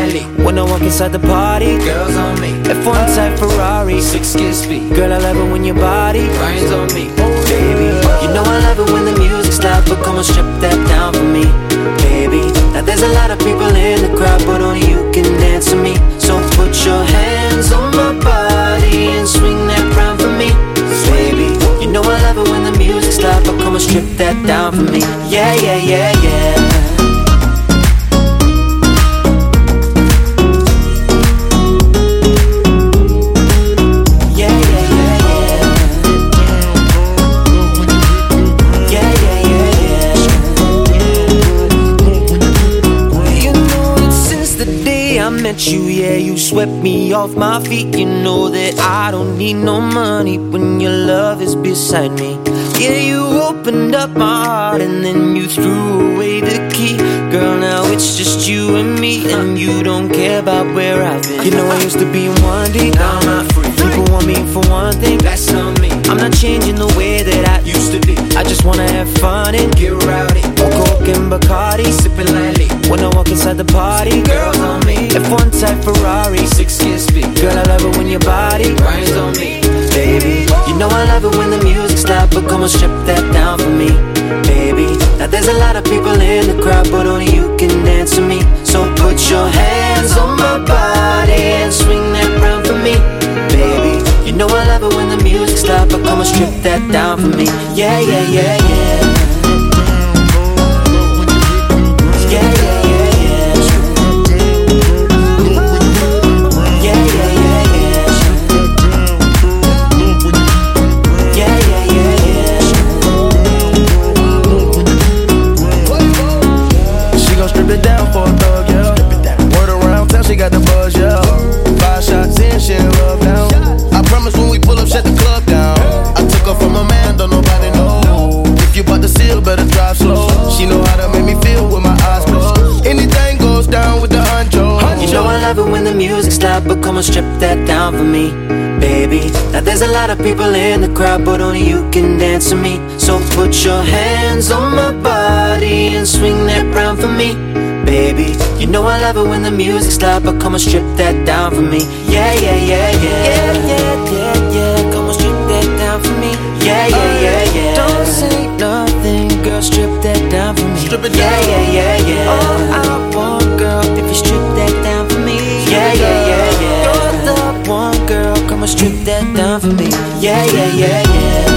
lightly. When I walk inside the party, Girls on me. F1 type Ferrari. Six kiss speed. Girl, I love it when your body, Ryan's on me. Oh, baby. You know I love it when the music's loud, but come on, strip that down for me, baby. Now there's a lot of people in the crowd, but only you can dance to me. So put your hands on my body and swing that round for me, baby. You know I love it when the music's loud, but come on, strip that down for me. Yeah, yeah, yeah. Yeah, day you. Yeah, you swept me off my feet. You know that I don't need no money when your love is beside me. Yeah, you opened up my heart and then you threw away the key. Girl, now it's just you and me, and you don't care about where I've been. You know I used to be one deep. Now I'm not free. People want me for one thing. That's not me. I'm not changing the way that I Used to be. I just wanna have fun and Get rowdy. Coke and Bacardi Sipping lightly. Walk inside the party. Girls on me. F1 type Ferrari. Six kiss speed. Girl, I love it when your body Ryan's on me. Baby, you know I love it when the music's loud But come on, strip that down for me. Baby, now there's a lot of people in the crowd But only you can dance with me. So put your hands on my body And swing that round for me. Baby, you know I love it when the music's loud But come on, strip that down for me. Yeah, yeah, yeah Yeah, come on, strip that down for me, baby. Now there's a lot of people in the crowd, but only you can dance to me. So put your hands on my body and swing that round for me, baby. You know I love it when the music's loud, but come on, strip that down for me. Yeah, yeah, yeah, yeah. Yeah, yeah, yeah, yeah. Come on, strip that down for me. Yeah, yeah, yeah, oh, yeah. Don't say nothing, girl, strip that down for me. Strip it Yeah, down. yeah, yeah, strip that down for me. Yeah, yeah, yeah, yeah.